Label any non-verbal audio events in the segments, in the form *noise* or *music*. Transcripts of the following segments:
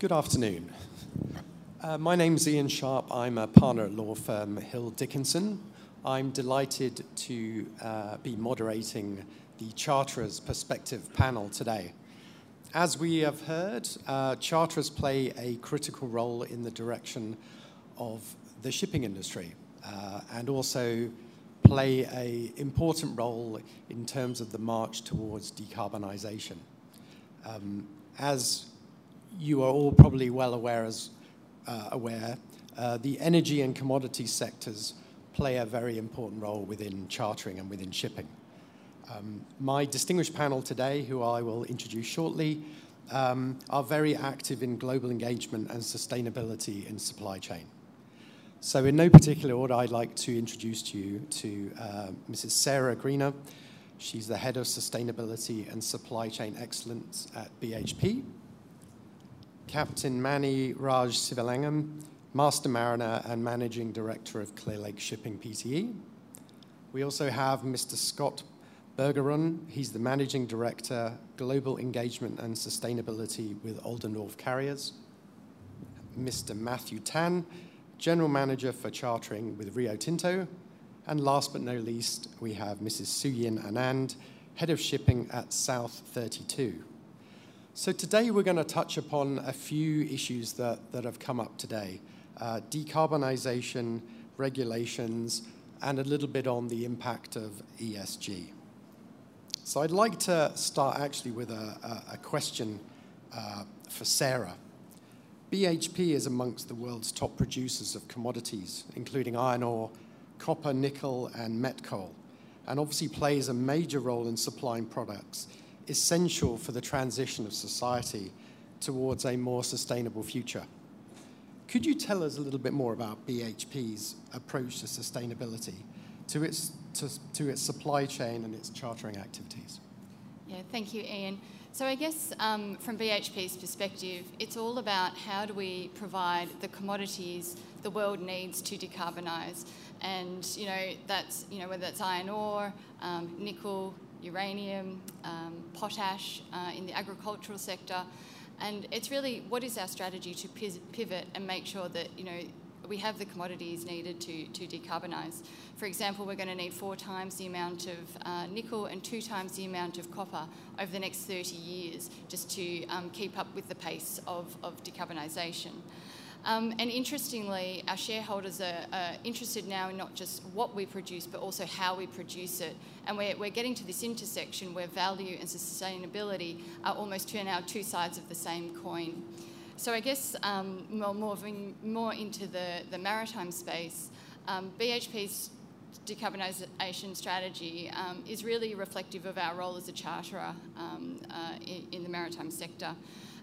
Good afternoon. Uh, my name's Iain Sharp. I'm a partner at law firm Hill Dickinson. I'm delighted to uh, be moderating the Charterers Perspective panel today. As we have heard, uh, charterers play a critical role in the direction of the shipping industry uh, and also play an important role in terms of the march towards decarbonisation. Um, as you are all probably well aware, as, uh, aware uh, the energy and commodity sectors play a very important role within chartering and within shipping. Um, my distinguished panel today, who I will introduce shortly, um, are very active in global engagement and sustainability in supply chain. So in no particular order, I'd like to introduce to you to uh, Mrs. Sarah Greenough. She's the Head of Sustainability and Supply Chain Excellence at BHP. Captain Mani Raaj Sivalingam, Master Mariner and Managing Director of Clearlake Shipping Pte. We also have Mr. Scott Bergeron. He's the Managing Director, Global Engagement and Sustainability with Oldendorff Carriers. Mr. Matthew Tan, General Manager for Chartering with Rio Tinto. And last but no least, we have Mrs. Su Yin Anand, Head of Shipping at South32. So today we're going to touch upon a few issues that, that have come up today. Uh, decarbonisation, regulations, and a little bit on the impact of ESG. So I'd like to start actually with a, a, a question uh, for Sarah. BHP is amongst the world's top producers of commodities, including iron ore, copper, nickel, and met coal, and obviously plays a major role in supplying products essential for the transition of society towards a more sustainable future. Could you tell us a little bit more about BHP's approach to sustainability, to its, to, to its supply chain and its chartering activities? Yeah, thank you, Iain. So I guess um, from BHP's perspective, it's all about how do we provide the commodities the world needs to decarbonise, and you know that's you know whether it's iron ore, um, nickel, uranium, um, potash uh, in the agricultural sector, and it's really what is our strategy to pivot and make sure that you know we have the commodities needed to, to decarbonise. For example, we're going to need four times the amount of uh, nickel and two times the amount of copper over the next 30 years just to um, keep up with the pace of, of decarbonisation. Um, and interestingly, our shareholders are, are, interested now in not just what we produce, but also how we produce it. And we're, we're getting to this intersection where value and sustainability are almost now two sides of the same coin. So I guess um, more, moving more into the, the maritime space, um, BHP's decarbonisation strategy um, is really reflective of our role as a charterer um, uh, in, in, the maritime sector.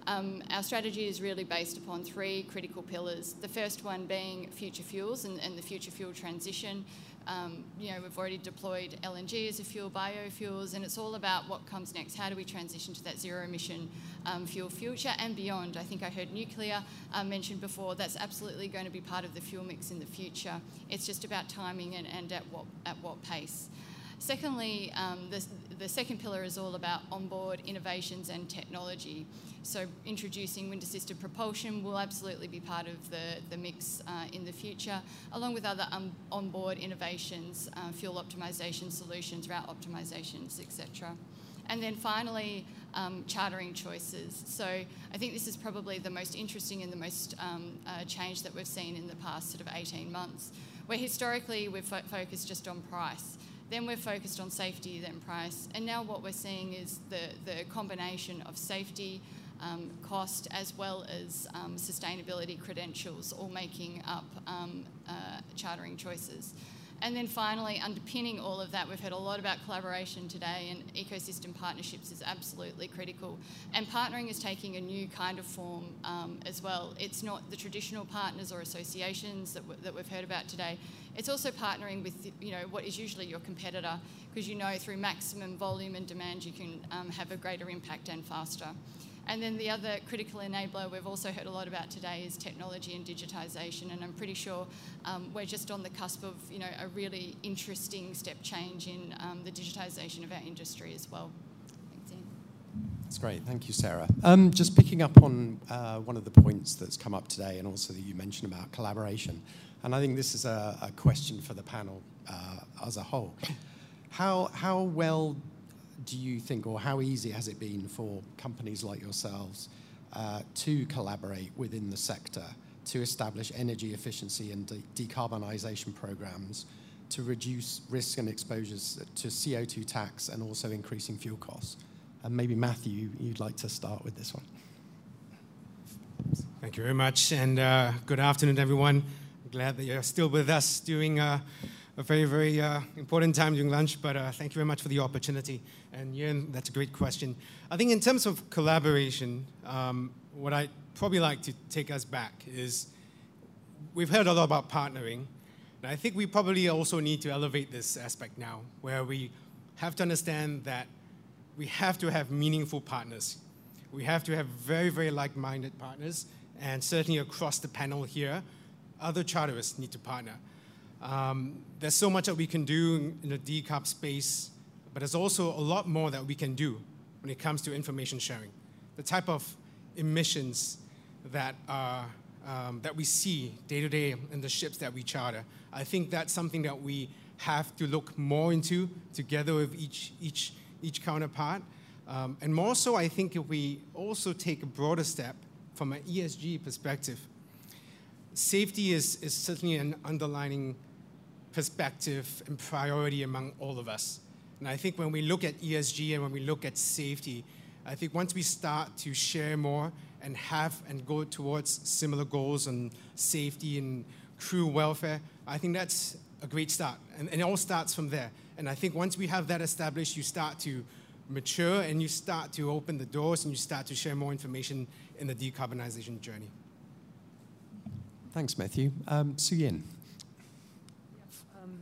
Um, our strategy is really based upon three critical pillars. The first one being future fuels and, and the future fuel transition. Um, you know, we've already deployed LNG as a fuel, biofuels, and it's all about what comes next. How do we transition to that zero emission um, fuel future and beyond? I think I heard nuclear uh, mentioned before. That's absolutely going to be part of the fuel mix in the future. It's just about timing and, and at what at what pace. Secondly, um, the, the second pillar is all about onboard innovations and technology. So introducing wind-assisted propulsion will absolutely be part of the, the mix uh, in the future, along with other um, onboard innovations, uh, fuel optimisation solutions, route optimisations, etc. And then finally, um, chartering choices. So I think this is probably the most interesting and the most um, uh, change that we've seen in the past sort of 18 months, where historically we've fo focused just on price. Then we're focused on safety, then price. And now what we're seeing is the, the combination of safety, um, cost, as well as um, sustainability credentials, all making up um, uh, chartering choices. And then finally, underpinning all of that, we've heard a lot about collaboration today, and ecosystem partnerships is absolutely critical. And partnering is taking a new kind of form um, as well. It's not the traditional partners or associations that, that we've heard about today. It's also partnering with you know what is usually your competitor, because you know through maximum volume and demand you can um, have a greater impact and faster. And then the other critical enabler we've also heard a lot about today is technology and digitisation, and I'm pretty sure um, we're just on the cusp of you know a really interesting step change in um, the digitisation of our industry as well. Thanks, Iain. That's great. Thank you, Sarah. Um, just picking up on uh, one of the points that's come up today, and also that you mentioned about collaboration. And I think this is a, a question for the panel uh, as a whole. How, how well do you think, or how easy has it been for companies like yourselves uh, to collaborate within the sector to establish energy efficiency and de- decarbonisation programs to reduce risk and exposures to CO2 tax and also increasing fuel costs? And maybe Matthew, you'd like to start with this one. Thank you very much, and uh, good afternoon, everyone. Glad that you're still with us during uh, a very, very uh, important time during lunch, but uh, thank you very much for the opportunity. And Iain, that's a great question. I think in terms of collaboration, um, what I'd probably like to take us back is we've heard a lot about partnering, and I think we probably also need to elevate this aspect now, where we have to understand that we have to have meaningful partners. We have to have very, very like minded partners, and certainly across the panel here, other charterists need to partner. Um, there's so much that we can do in the decarb space, but there's also a lot more that we can do when it comes to information sharing. The type of emissions that, are, um, that we see day to day in the ships that we charter, I think that's something that we have to look more into together with each, each each counterpart. Um, and more so, I think if we also take a broader step from an ESG perspective, safety is, is certainly an underlining perspective and priority among all of us. And I think when we look at ESG and when we look at safety, I think once we start to share more and have and go towards similar goals on safety and crew welfare, I think that's a great start. And, and it all starts from there. And I think once we have that established, you start to mature and you start to open the doors and you start to share more information in the decarbonization journey. Thanks, Matthew. Um, Su Yin. Um,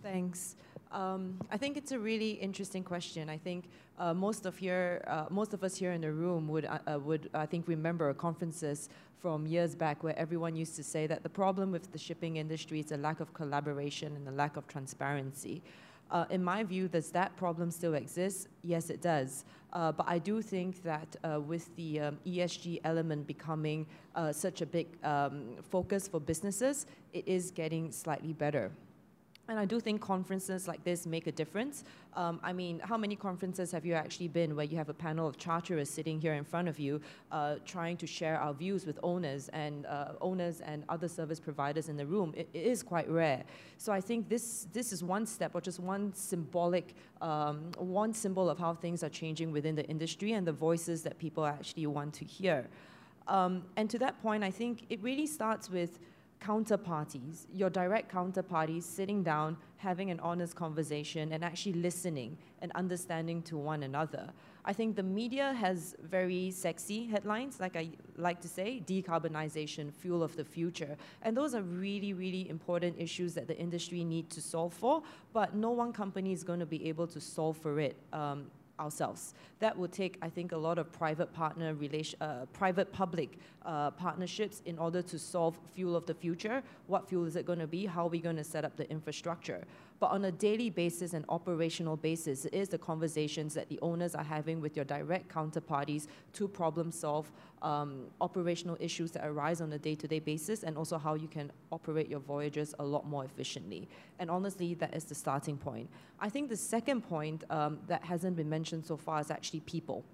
thanks. Um, I think it's a really interesting question. I think uh, most of here, uh, most of us here in the room would, uh, uh would I think, remember conferences from years back where everyone used to say that the problem with the shipping industry is a lack of collaboration and a lack of transparency. Uh, in my view, does that problem still exist? Yes, it does. Uh, but I do think that uh, with the um, ESG element becoming uh, such a big um, focus for businesses, it is getting slightly better. And I do think conferences like this make a difference. Um, I mean, how many conferences have you actually been where you have a panel of charterers sitting here in front of you, uh, trying to share our views with owners and uh, owners and other service providers in the room? It, it is quite rare. So I think this this is one step, or just one symbolic, um, one symbol of how things are changing within the industry and the voices that people actually want to hear. Um, and to that point, I think it really starts with counterparties, your direct counterparties sitting down, having an honest conversation, and actually listening and understanding to one another. I think the media has very sexy headlines, like I like to say, decarbonization, fuel of the future. And those are really, really important issues that the industry needs to solve for, but no one company is going to be able to solve for it um, ourselves. That will take, I think, a lot of private partner relation, uh, private public uh, partnerships in order to solve fuel of the future. What fuel is it going to be? How are we going to set up the infrastructure? But on a daily basis and operational basis, it is the conversations that the owners are having with your direct counterparties to problem solve um, operational issues that arise on a day-to-day basis and also how you can operate your voyages a lot more efficiently. And honestly, that is the starting point. I think the second point um, that hasn't been mentioned so far is actually people.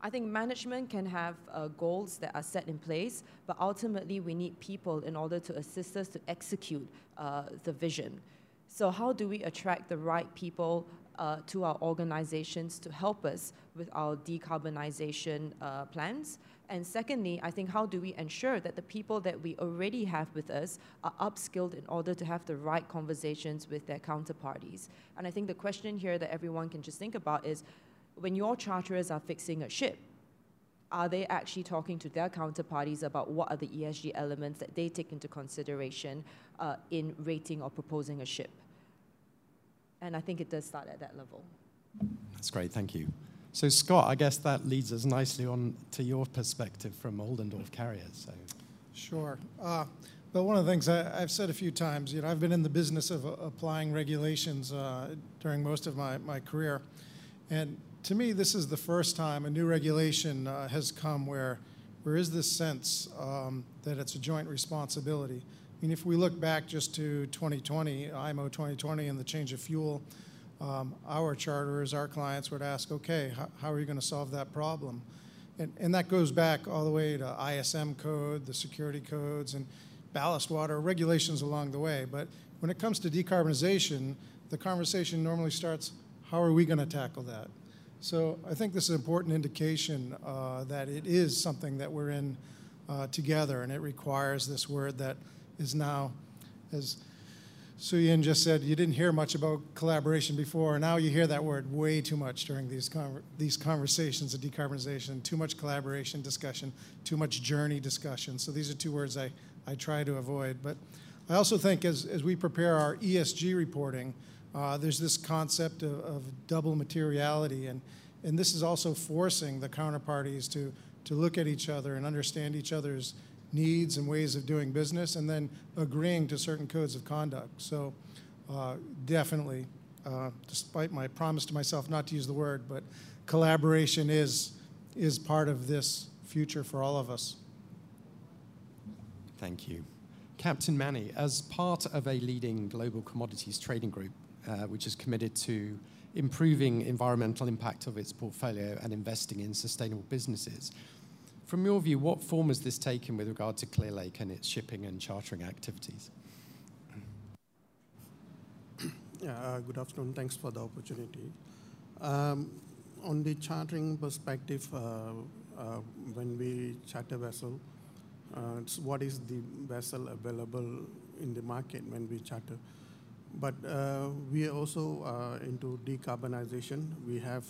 I think management can have uh, goals that are set in place, but ultimately we need people in order to assist us to execute uh, the vision. So how do we attract the right people uh, to our organizations to help us with our decarbonization uh, plans? And secondly, I think how do we ensure that the people that we already have with us are upskilled in order to have the right conversations with their counterparties? And I think the question here that everyone can just think about is when your charterers are fixing a ship, are they actually talking to their counterparties about what are the ESG elements that they take into consideration uh, in rating or proposing a ship? And I think it does start at that level. That's great, thank you. So, Scott, I guess that leads us nicely on to your perspective from Oldendorff Carriers. So. Sure. Uh, well, one of the things I, have said a few times, you know, I've been in the business of uh, applying regulations uh, during most of my, my career. And to me, this is the first time a new regulation uh, has come where there is this sense um, that it's a joint responsibility. I mean, if we look back just to 2020, IMO 2020, and the change of fuel, um, our charterers, our clients would ask, okay, how, are you going to solve that problem? And, and that goes back all the way to ISM code, the security codes, and ballast water regulations along the way. But when it comes to decarbonization, the conversation normally starts, how are we going to tackle that? So I think this is an important indication uh, that it is something that we're in uh, together, and it requires this word that is now, as Su Yin just said, you didn't hear much about collaboration before. and Now you hear that word way too much during these, these conversations of decarbonization, too much collaboration discussion, too much journey discussion. So these are two words I, I try to avoid. But I also think as, as we prepare our ESG reporting, uh, there's this concept of, of, double materiality, and, and this is also forcing the counterparties to, to look at each other and understand each other's needs and ways of doing business, and then agreeing to certain codes of conduct. So, uh, definitely, uh, despite my promise to myself not to use the word, but collaboration is is part of this future for all of us. Thank you. Captain Mani, as part of a leading global commodities trading group, uh, which is committed to improving environmental impact of its portfolio and investing in sustainable businesses, from your view, what form has this taken with regard to Clearlake and its shipping and chartering activities? *clears throat* Uh, good afternoon. Thanks for the opportunity. Um, on the chartering perspective, uh, uh, when we charter vessel, uh, what is the vessel available in the market when we charter? But uh, we are also uh, into decarbonization. We have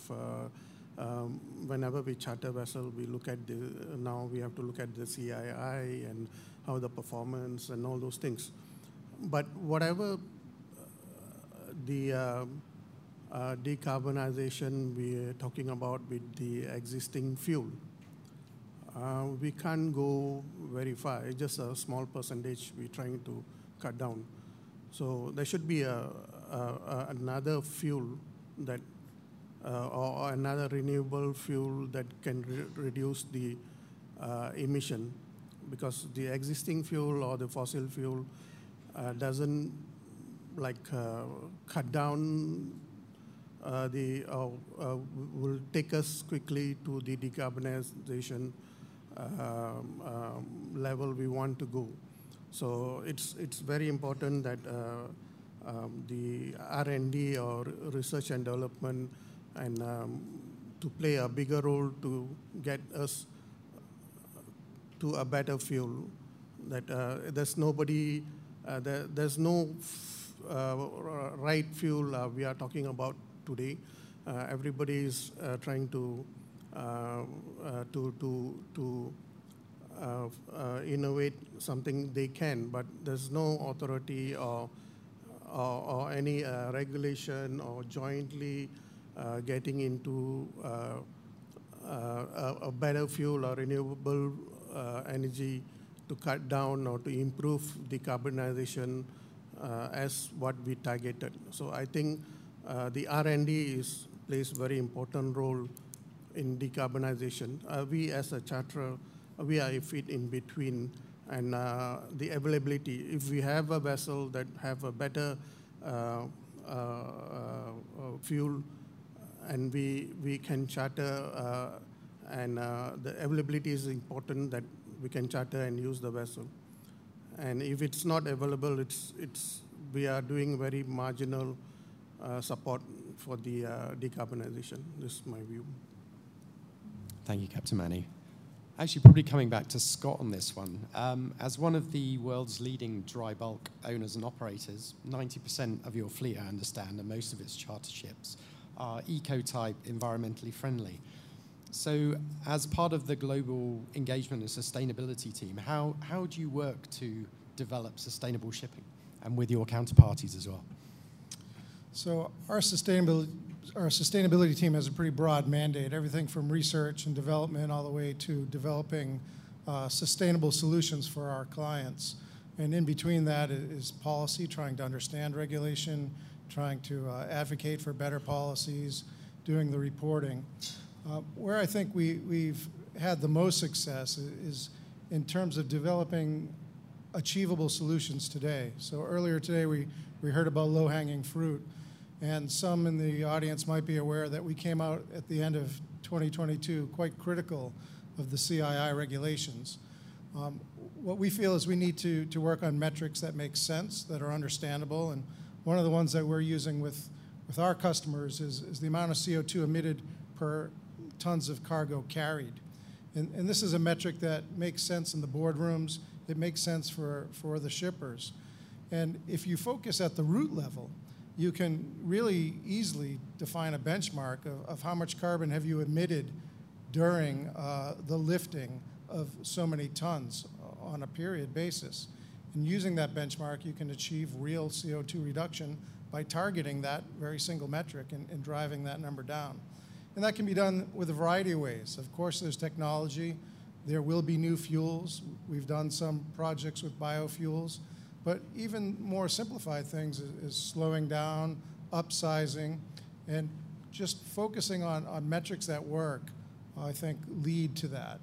um, whenever we charter vessel, we look at the, now we have to look at the CII and how the performance and all those things. But whatever uh, the uh, uh, decarbonization we are talking about with the existing fuel, uh, we can't go very far. It's just a small percentage we're trying to cut down. So there should be a, a, another fuel that uh, or another renewable fuel that can re reduce the uh, emission because the existing fuel or the fossil fuel uh, doesn't like cut down uh, the uh, uh, will take us quickly to the decarbonization um, um, level we want to go. So it's it's very important that um, the R&D or research and development and um, to play a bigger role to get us to a better fuel. That uh, there's nobody, uh, there, there's no uh, right fuel uh, we are talking about today. Uh, everybody is uh, trying to to to to innovate something they can, but there's no authority or or, or any regulation or jointly uh, getting into uh, uh, a, a, better fuel or renewable energy to cut down or to improve decarbonization as what we targeted. So I think the R&D is plays very important role in decarbonization. Uh, we as a charter, we are a fit in between and uh, the availability. If we have a vessel that have a better uh, fuel and we, we can charter, uh, and uh, the availability is important that we can charter and use the vessel. And if it's not available, it's, it's, we are doing very marginal uh, support for the decarbonization. This is my view. Thank you, Captain Mani. Actually, probably coming back to Scott on this one. Um, as one of the world's leading dry bulk owners and operators, 90% of your fleet, I understand, and most of its charter ships are eco-type, environmentally friendly. So as part of the global engagement and sustainability team, how, how do you work to develop sustainable shipping and with your counterparties as well? So our sustainability, our sustainability team has a pretty broad mandate, everything from research and development all the way to developing uh, sustainable solutions for our clients. And in between that is policy, trying to understand regulation, trying to uh, advocate for better policies, doing the reporting. Uh, where I think we, we've had the most success is in terms of developing achievable solutions today. So earlier today we, we heard about low-hanging fruit, and some in the audience might be aware that we came out at the end of 2022 quite critical of the CII regulations. Um, what we feel is we need to, to work on metrics that make sense, that are understandable, and one of the ones that we're using with, with our customers is, is the amount of CO2 emitted per tons of cargo carried. And, and this is a metric that makes sense in the boardrooms, it makes sense for, for the shippers. And if you focus at the root level, you can really easily define a benchmark of, of how much carbon have you emitted during uh, the lifting of so many tons on a period basis. And using that benchmark, you can achieve real CO2 reduction by targeting that very single metric and, and driving that number down. And that can be done with a variety of ways. Of course, there's technology. There will be new fuels. We've done some projects with biofuels. But even more simplified things is, is slowing down, upsizing, and just focusing on, on metrics that work, I think, lead to that.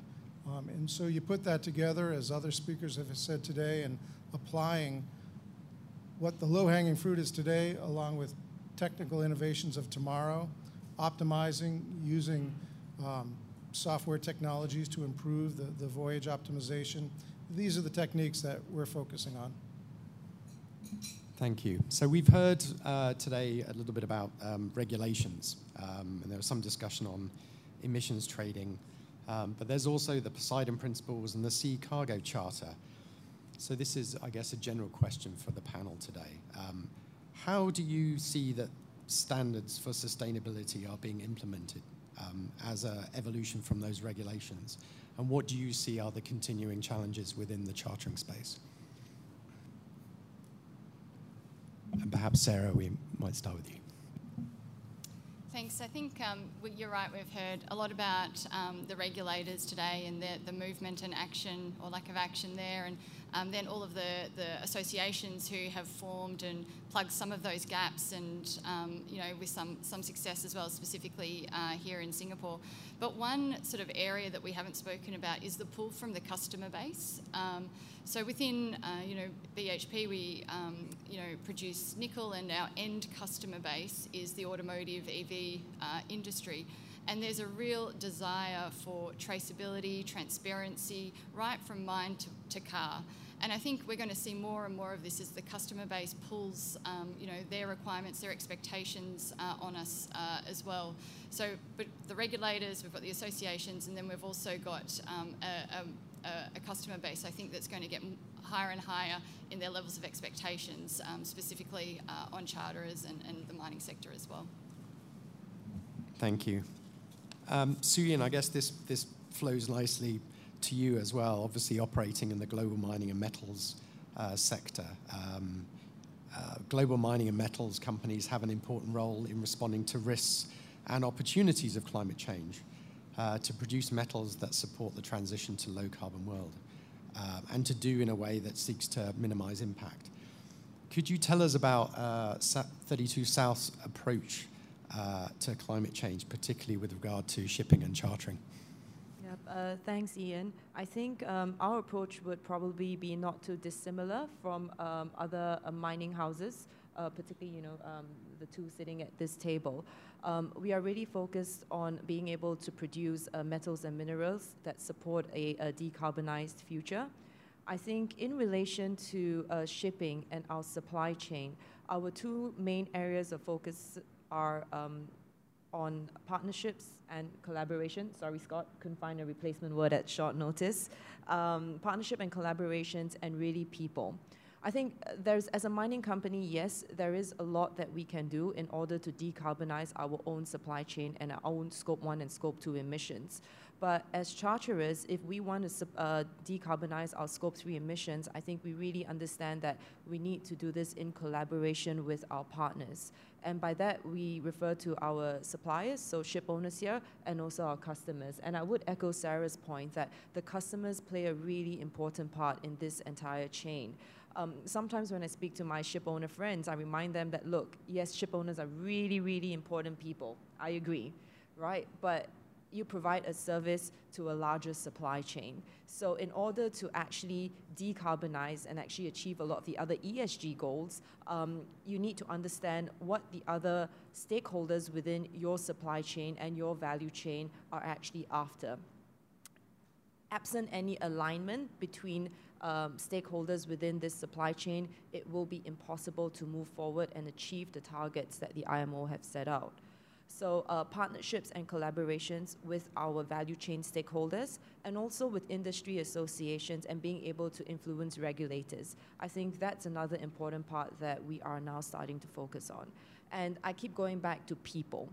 Um, and so you put that together, as other speakers have said today, and applying what the low-hanging fruit is today, along with technical innovations of tomorrow, optimizing, using um, software technologies to improve the, the voyage optimization. These are the techniques that we're focusing on. Thank you. So we've heard uh, today a little bit about um, regulations, um, and there was some discussion on emissions trading, um, but there's also the Poseidon Principles and the Sea Cargo Charter. So this is, I guess, a general question for the panel today. Um, how do you see that standards for sustainability are being implemented um, as an evolution from those regulations? And what do you see are the continuing challenges within the chartering space? And perhaps, Sarah, we might start with you. Thanks. I think um, you're right. We've heard a lot about um, the regulators today and the, the movement and action or lack of action there, and um, then all of the, the associations who have formed and plugged some of those gaps, and um, you know with some some success as well, specifically uh, here in Singapore. But one sort of area that we haven't spoken about is the pull from the customer base. Um, so within, uh, you know, BHP, we, um, you know, produce nickel, and our end customer base is the automotive EV uh, industry. And there's a real desire for traceability, transparency, right from mine to, to car. And I think we're going to see more and more of this as the customer base pulls, um, you know, their requirements, their expectations uh, on us uh, as well. So, but the regulators, we've got the associations, and then we've also got um, a, a, a, customer base, I think that's going to get higher and higher in their levels of expectations, um, specifically uh, on charterers and, and, the mining sector as well. Thank you. Um, Su Yin, I guess this, this flows nicely to you as well, obviously operating in the global mining and metals uh, sector. Um, uh, global mining and metals companies have an important role in responding to risks and opportunities of climate change uh, to produce metals that support the transition to low carbon world uh, and to do in a way that seeks to minimize impact. Could you tell us about uh, 32 South's approach uh, to climate change, particularly with regard to shipping and chartering? Yep, uh, thanks, Iain. I think um, our approach would probably be not too dissimilar from um, other uh, mining houses, particularly, you know, um, the two sitting at this table um, we are really focused on being able to produce uh, metals and minerals that support a, a, decarbonized future. I think in relation to uh, shipping and our supply chain, our two main areas of focus are um, on partnerships and collaboration. Sorry, Scott, couldn't find a replacement word at short notice. Um, partnership and collaborations and really people. I think uh, there's, as a mining company, yes, there is a lot that we can do in order to decarbonize our own supply chain and our own scope one and scope two emissions. But as charterers, if we want to uh, decarbonize our scope three emissions, I think we really understand that we need to do this in collaboration with our partners. And by that, we refer to our suppliers, so ship owners here, and also our customers. And I would echo Sarah's point that the customers play a really important part in this entire chain. Um, sometimes when I speak to my ship owner friends, I remind them that, look, yes, ship owners are really, really important people. I agree. right? But you provide a service to a larger supply chain. So in order to actually decarbonize and actually achieve a lot of the other ESG goals, um, you need to understand what the other stakeholders within your supply chain and your value chain are actually after. Absent any alignment between um, stakeholders within this supply chain, it will be impossible to move forward and achieve the targets that the IMO have set out. So uh, partnerships and collaborations with our value chain stakeholders and also with industry associations and being able to influence regulators. I think that's another important part that we are now starting to focus on. And I keep going back to people.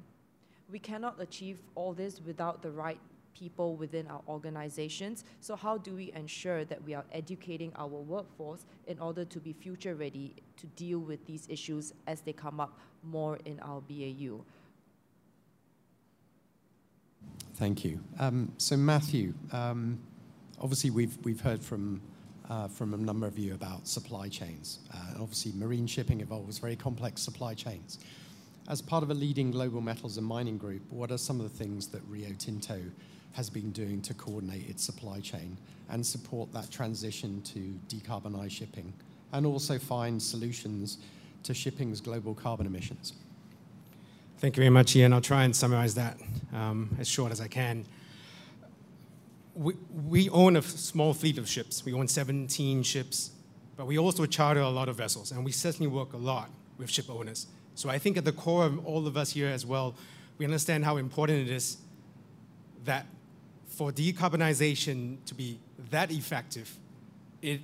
We cannot achieve all this without the right people within our organizations. So how do we ensure that we are educating our workforce in order to be future ready to deal with these issues as they come up more in our BAU? Thank you. Um, so Matthew, um, obviously we've, we've heard from, uh, from a number of you about supply chains. Uh, obviously marine shipping involves very complex supply chains. As part of a leading global metals and mining group, what are some of the things that Rio Tinto has been doing to coordinate its supply chain and support that transition to decarbonize shipping and also find solutions to shipping's global carbon emissions? Thank you very much, Iain. I'll try and summarize that um, as short as I can. We, we own a small fleet of ships. We own 17 ships, but we also charter a lot of vessels, and we certainly work a lot with ship owners. So I think at the core of all of us here as well, we understand how important it is that for decarbonization to be that effective, it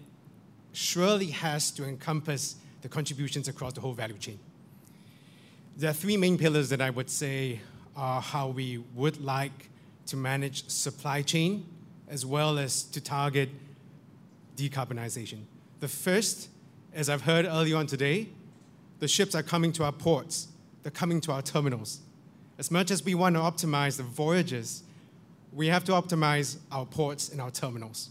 surely has to encompass the contributions across the whole value chain there are three main pillars that I would say are how we would like to manage supply chain as well as to target decarbonization. The first, as I've heard earlier on today, the ships are coming to our ports, they're coming to our terminals. As much as we want to optimize the voyages, we have to optimize our ports and our terminals.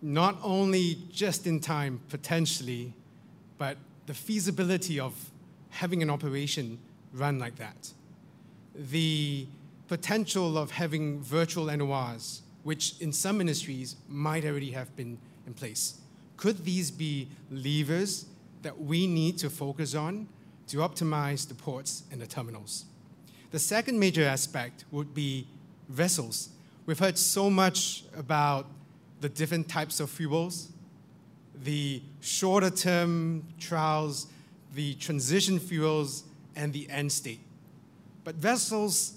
Not only just in time, potentially, but the feasibility of having an operation run like that, the potential of having virtual NORs, which in some industries might already have been in place. Could these be levers that we need to focus on to optimize the ports and the terminals? The second major aspect would be vessels. We've heard so much about the different types of fuels, the shorter term trials, the transition fuels, and the end state. But vessels,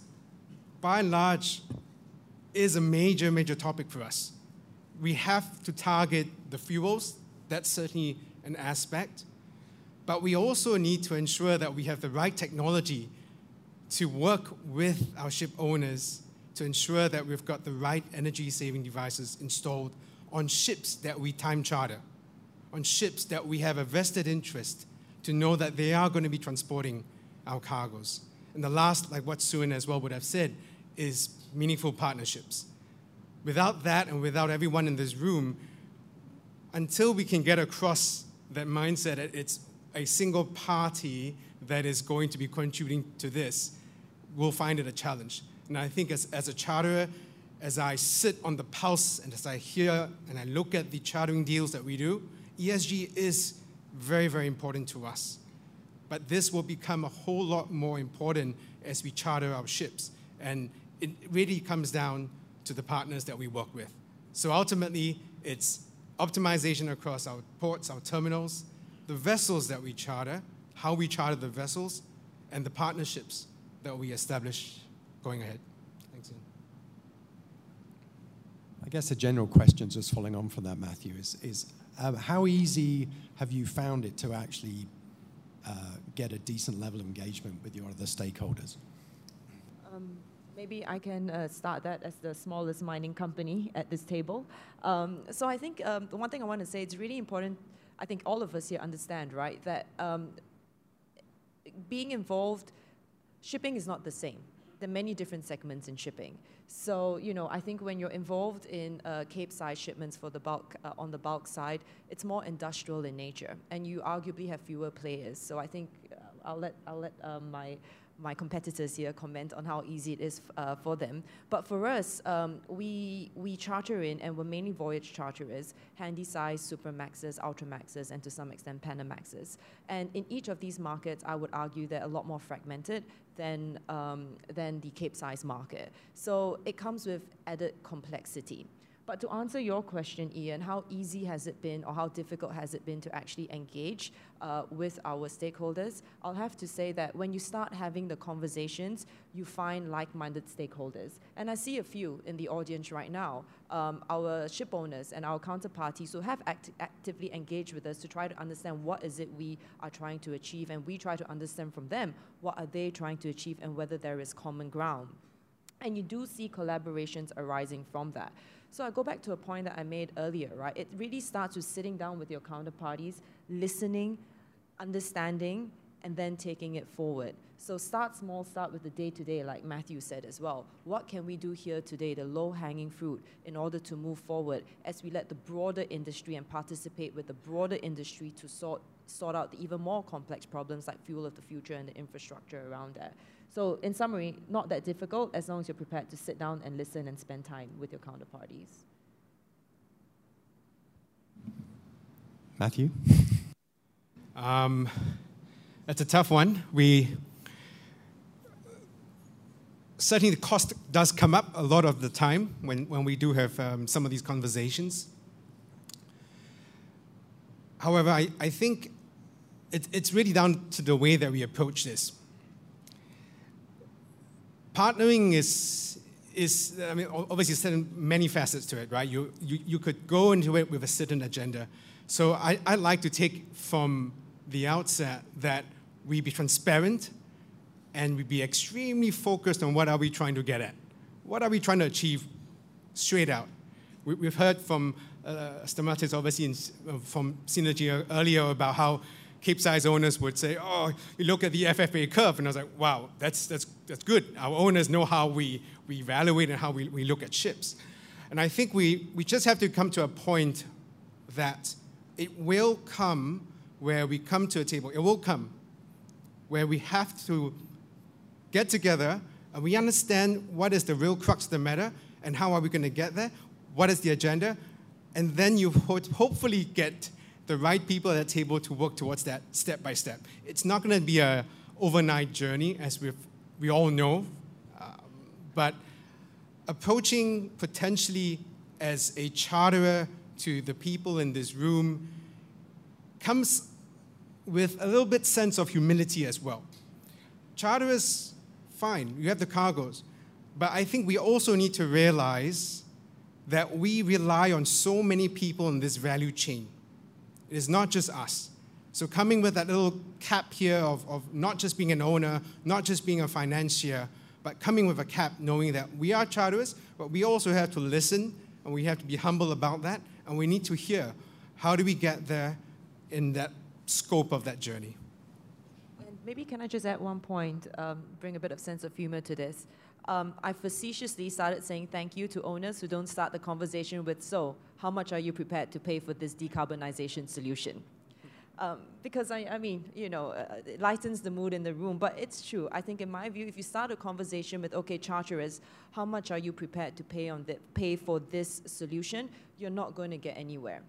by and large, is a major, major topic for us. We have to target the fuels, that's certainly an aspect, but we also need to ensure that we have the right technology to work with our ship owners to ensure that we've got the right energy saving devices installed on ships that we time charter on ships that we have a vested interest to know that they are going to be transporting our cargoes. And the last, like what Su Yin as well would have said, is meaningful partnerships. Without that and without everyone in this room, until we can get across that mindset that it's a single party that is going to be contributing to this, we'll find it a challenge. And I think as, as a charterer, as I sit on the pulse and as I hear and I look at the chartering deals that we do, ESG is very, very important to us. But this will become a whole lot more important as we charter our ships. And it really comes down to the partners that we work with. So ultimately, it's optimization across our ports, our terminals, the vessels that we charter, how we charter the vessels, and the partnerships that we establish going ahead. Thanks. Iain. I guess a general question, just following on from that, Matthew, is, is um, how easy have you found it to actually uh, get a decent level of engagement with your other stakeholders? Um, maybe I can uh, start that as the smallest mining company at this table. Um, so I think um, the one thing I want to say, it's really important, I think all of us here understand, right, that um, being involved, shipping is not the same there are many different segments in shipping. So, you know, I think when you're involved in uh, Cape-size shipments for the bulk, uh, on the bulk side, it's more industrial in nature, and you arguably have fewer players. So I think uh, I'll let, I'll let um, my my competitors here comment on how easy it is uh, for them. But for us, um, we, we charter in, and we're mainly voyage charterers, handy-size Supramaxes, Ultramaxes, and to some extent Panamaxes. And in each of these markets, I would argue they're a lot more fragmented than, um, than the Cape-size market. So it comes with added complexity. But to answer your question, Iain, how easy has it been or how difficult has it been to actually engage uh, with our stakeholders? I'll have to say that when you start having the conversations, you find like-minded stakeholders. And I see a few in the audience right now, um, our ship owners and our counterparties who have act actively engaged with us to try to understand what is it we are trying to achieve and we try to understand from them what are they trying to achieve and whether there is common ground. And you do see collaborations arising from that. So I go back to a point that I made earlier, right? It really starts with sitting down with your counterparties, listening, understanding, and then taking it forward. So start small, start with the day to day, like Matthew said as well. What can we do here today, the low hanging fruit, in order to move forward as we let the broader industry and participate with the broader industry to sort, sort out the even more complex problems like fuel of the future and the infrastructure around that? So in summary, not that difficult as long as you're prepared to sit down and listen and spend time with your counterparties. Matthew? Um, it's a tough one. We certainly the cost does come up a lot of the time when, when we do have um, some of these conversations. However, I, I think it, it's really down to the way that we approach this partnering is, is I mean, obviously there's many facets to it, right? You, you, you could go into it with a certain agenda. So I, I like to take from the outset that we be transparent and we be extremely focused on what are we trying to get at. What are we trying to achieve straight out? We, have heard from uh, Stamatis, obviously, in, uh, from Seanergy earlier about how Cape-size owners would say, oh, you look at the FFA curve. And I was like, wow, that's, that's, that's good. Our owners know how we, we evaluate and how we, we look at ships. And I think we, we just have to come to a point that it will come where we come to a table. It will come where we have to get together and we understand what is the real crux of the matter and how are we going to get there, what is the agenda, and then you hopefully get the right people at the table to work towards that step by step. It's not going to be a overnight journey, as we we all know, um, but approaching potentially as a charterer to the people in this room comes with a little bit sense of humility as well. Charterers, fine, you have the cargoes, but I think we also need to realize that we rely on so many people in this value chain it is not just us. So, coming with that little cap here of, of not just being an owner, not just being a financier, but coming with a cap knowing that we are charterers, but we also have to listen and we have to be humble about that, and we need to hear how do we get there in that scope of that journey. And maybe can I just add one point, um, bring a bit of sense of humor to this? Um, I facetiously started saying thank you to owners who don't start the conversation with, so, how much are you prepared to pay for this decarbonization solution? Um, because I, I, mean, you know, uh, it lightens the mood in the room, but it's true. I think, in my view, if you start a conversation with, okay, charterers, how much are you prepared to pay on the, pay for this solution? You're not going to get anywhere,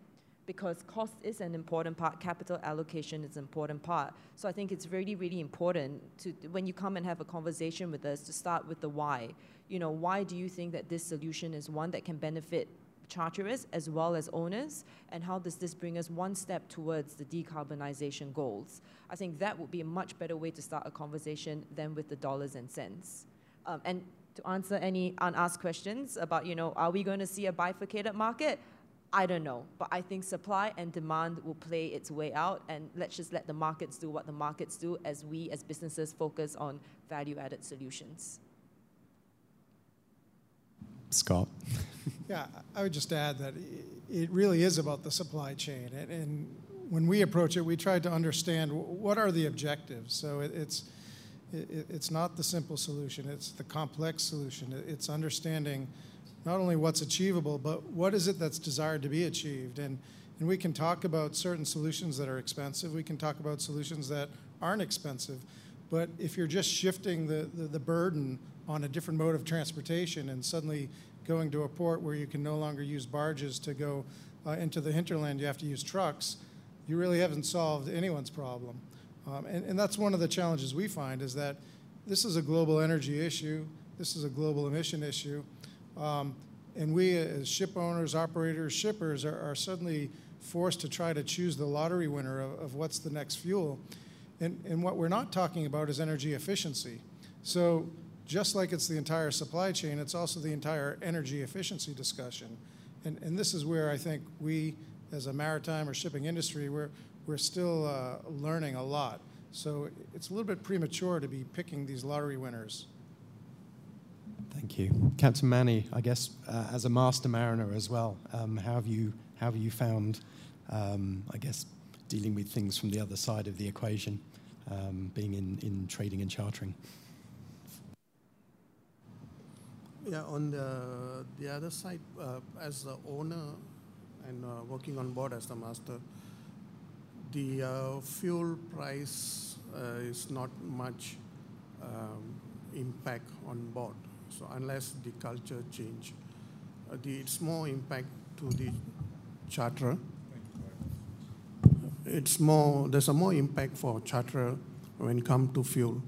because cost is an important part. Capital allocation is an important part. So I think it's really, really important to when you come and have a conversation with us to start with the why. You know, why do you think that this solution is one that can benefit charterers as well as owners, and how does this bring us one step towards the decarbonization goals? I think that would be a much better way to start a conversation than with the dollars and cents. Um, and to answer any unasked questions about, you know, are we going to see a bifurcated market? I don't know, but I think supply and demand will play its way out, and let's just let the markets do what the markets do as we as businesses focus on value-added solutions. Scott. Yeah, I would just add that it really is about the supply chain. And, and when we approach it, we try to understand what are the objectives. So it, it's, it, it's not the simple solution, it's the complex solution. It's understanding not only what's achievable, but what is it that's desired to be achieved. And, and we can talk about certain solutions that are expensive, we can talk about solutions that aren't expensive, But if you're just shifting the, the, the burden on a different mode of transportation and suddenly going to a port where you can no longer use barges to go uh, into the hinterland, you have to use trucks, you really haven't solved anyone's problem. Um, and, and that's one of the challenges we find is that this is a global energy issue, this is a global emission issue. Um, and we, as ship owners, operators, shippers, are, are, suddenly forced to try to choose the lottery winner of, of what's the next fuel. And, and what we're not talking about is energy efficiency. So, just like it's the entire supply chain, it's also the entire energy efficiency discussion. And, and this is where I think we, as a maritime or shipping industry, we're, we're still uh, learning a lot. So it's a little bit premature to be picking these lottery winners. Thank you. Captain Mani, I guess uh, as a master mariner as well, um, how, have you, how have you found, um, I guess, dealing with things from the other side of the equation, um, being in, in trading and chartering? Yeah, on the, the other side, uh, as the owner and uh, working on board as the master, the uh, fuel price uh, is not much um, impact on board. So unless the culture change, uh, the, it's more impact to the charter. It's more, there's a more impact for charter when it comes to fuel.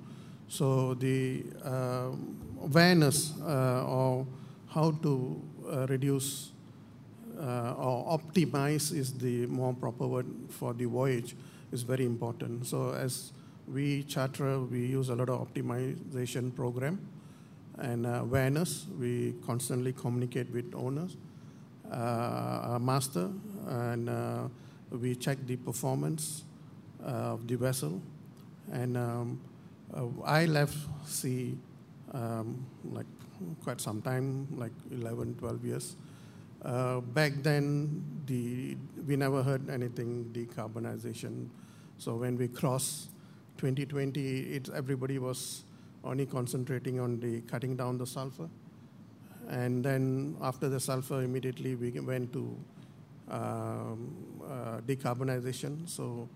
So the um, awareness uh, or how to uh, reduce uh, or optimize is the more proper word for the voyage is very important. So as we charter, we use a lot of optimization program and awareness. We constantly communicate with owners, uh, master, and uh, we check the performance of the vessel. And um, I left sea um, like quite some time, like 11, 12 years. Uh, back then, the, we never heard anything decarbonization. So when we crossed 2020, it, everybody was only concentrating on the cutting down the sulfur. And then after the sulfur, immediately we went to um, uh, decarbonization. So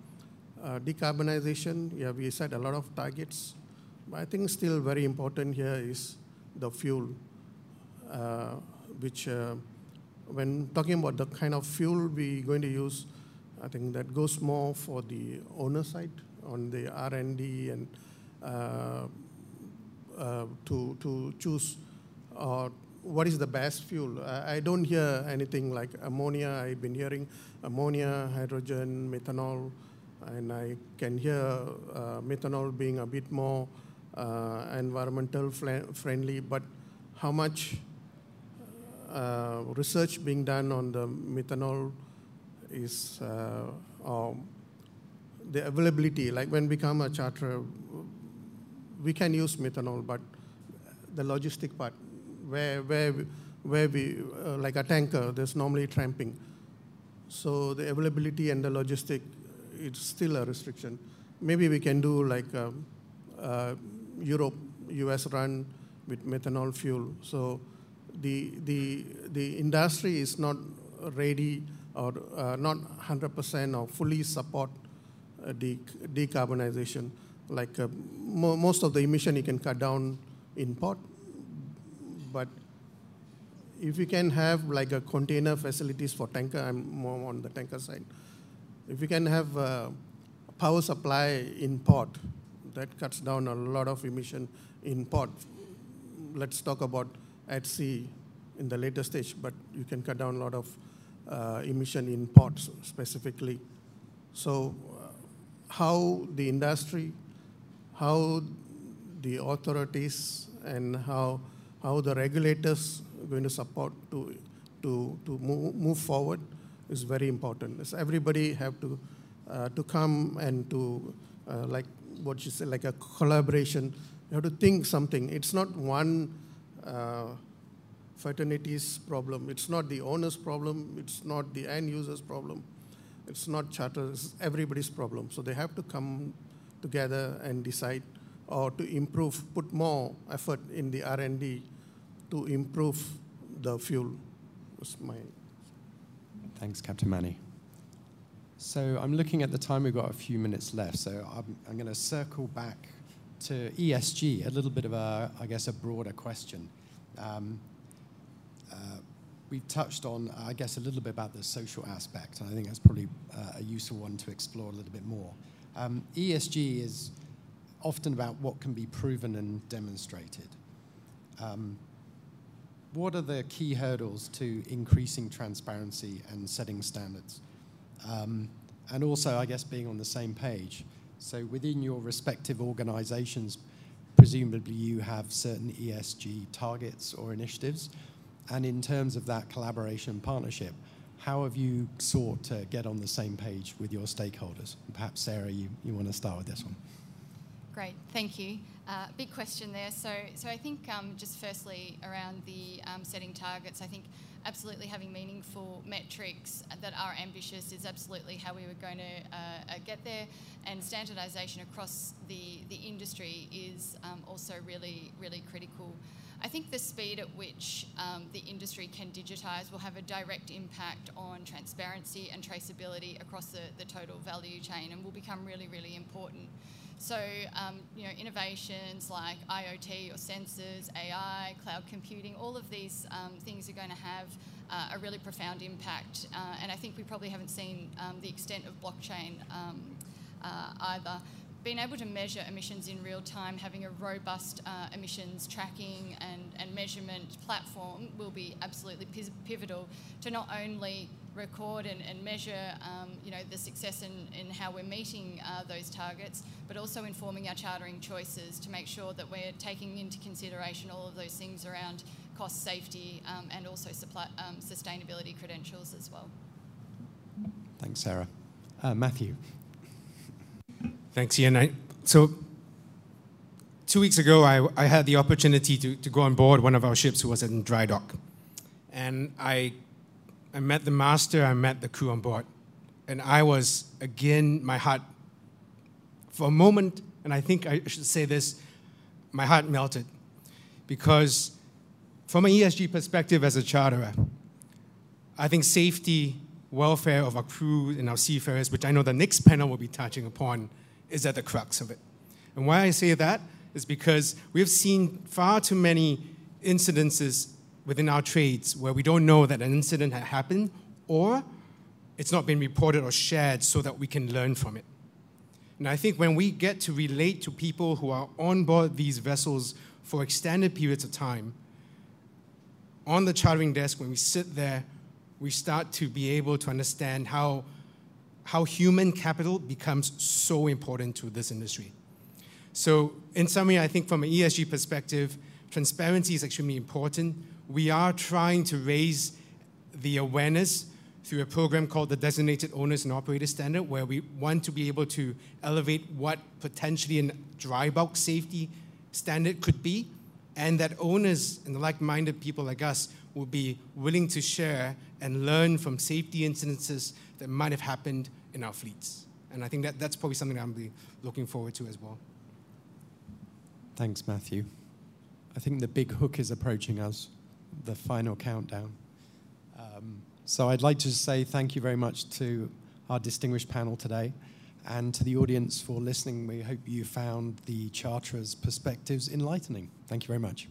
uh, decarbonization, yeah, we set a lot of targets. I think still very important here is the fuel, uh, which uh, when talking about the kind of fuel we're going to use, I think that goes more for the owner side on the R&D and uh, uh, to, to choose uh, what is the best fuel. I, I, don't hear anything like ammonia. I've been hearing ammonia, hydrogen, methanol, and I can hear uh, methanol being a bit more environmental friendly, but how much uh, research being done on the methanol is uh, um, the availability. Like when we become a charter, we can use methanol, but the logistic part, where where where we uh, like a tanker, there's normally tramping. So the availability and the logistic, it's still a restriction. Maybe we can do like um, Europe, US run with methanol fuel. So the, the, the industry is not ready or uh, not 100% or fully support uh, de decarbonization. Like uh, mo most of the emission you can cut down in port, but if you can have like a container facilities for tanker, I'm more on the tanker side. If you can have uh, power supply in port, that cuts down a lot of emission in port. Let's talk about at sea in the later stage, but you can cut down a lot of uh, emission in ports specifically. So uh, how the industry, how the authorities, and how, how the regulators are going to support to, to, to move, move forward is very important. So everybody have to, uh, to come and to, uh, like what you say, like a collaboration. You have to think something. It's not one uh, fraternity's problem. It's not the owner's problem. It's not the end user's problem. It's not charter. It's everybody's problem. So they have to come together and decide or to improve, put more effort in the R&D to improve the fuel. That's my. Thanks, Captain Mani. So I'm looking at the time, we've got a few minutes left, so I'm, I'm going to circle back to ESG, a little bit of a, I guess, a broader question. Um, uh, we've touched on, I guess, a little bit about the social aspect, and I think that's probably uh, a useful one to explore a little bit more. Um, ESG is often about what can be proven and demonstrated. Um, what are the key hurdles to increasing transparency and setting standards? Um, and also, I guess, being on the same page. So, within your respective organizations, presumably you have certain ESG targets or initiatives. And in terms of that collaboration partnership, how have you sought to get on the same page with your stakeholders? Perhaps, Sarah, you, you want to start with this one. Great, thank you. Uh, big question there. So, so I think um, just firstly around the um, setting targets, I think absolutely having meaningful metrics that are ambitious is absolutely how we were going to uh, uh, get there. And standardisation across the, the industry is um, also really, really critical. I think the speed at which um, the industry can digitise will have a direct impact on transparency and traceability across the, the total value chain and will become really, really important. So, um, you know, innovations like IoT or sensors, AI, cloud computing, all of these um, things are going to have uh, a really profound impact. Uh, and I think we probably haven't seen um, the extent of blockchain um, uh, either. Being able to measure emissions in real time, having a robust uh, emissions tracking and, and measurement platform will be absolutely pivotal to not only record and, and measure um, you know, the success in, in how we're meeting uh, those targets, but also informing our chartering choices to make sure that we're taking into consideration all of those things around cost, safety, um, and also supply, um, sustainability credentials as well. Thanks, Sarah. Uh, Matthew. Thanks, Iain. I, so, two weeks ago, I, I had the opportunity to, to go on board one of our ships who was in dry dock. And I I met the master, I met the crew on board. And I was, again, my heart, for a moment, and I think I should say this, my heart melted. Because from an ESG perspective as a charterer, I think safety, welfare of our crew and our seafarers, which I know the next panel will be touching upon, is at the crux of it. And why I say that is because we've seen far too many incidences within our trades where we don't know that an incident had happened or it's not been reported or shared so that we can learn from it. And I think when we get to relate to people who are on board these vessels for extended periods of time, on the chartering desk, when we sit there, we start to be able to understand how, how human capital becomes so important to this industry. So, in summary, I think from an ESG perspective, transparency is extremely important we are trying to raise the awareness through a program called the Designated Owners and Operators Standard, where we want to be able to elevate what potentially a dry bulk safety standard could be, and that owners and like minded people like us will be willing to share and learn from safety incidences that might have happened in our fleets. And I think that that's probably something I'm looking forward to as well. Thanks, Matthew. I think the big hook is approaching us the final countdown. Um, so I'd like to say thank you very much to our distinguished panel today and to the audience for listening. We hope you found the Charterer's perspectives enlightening. Thank you very much.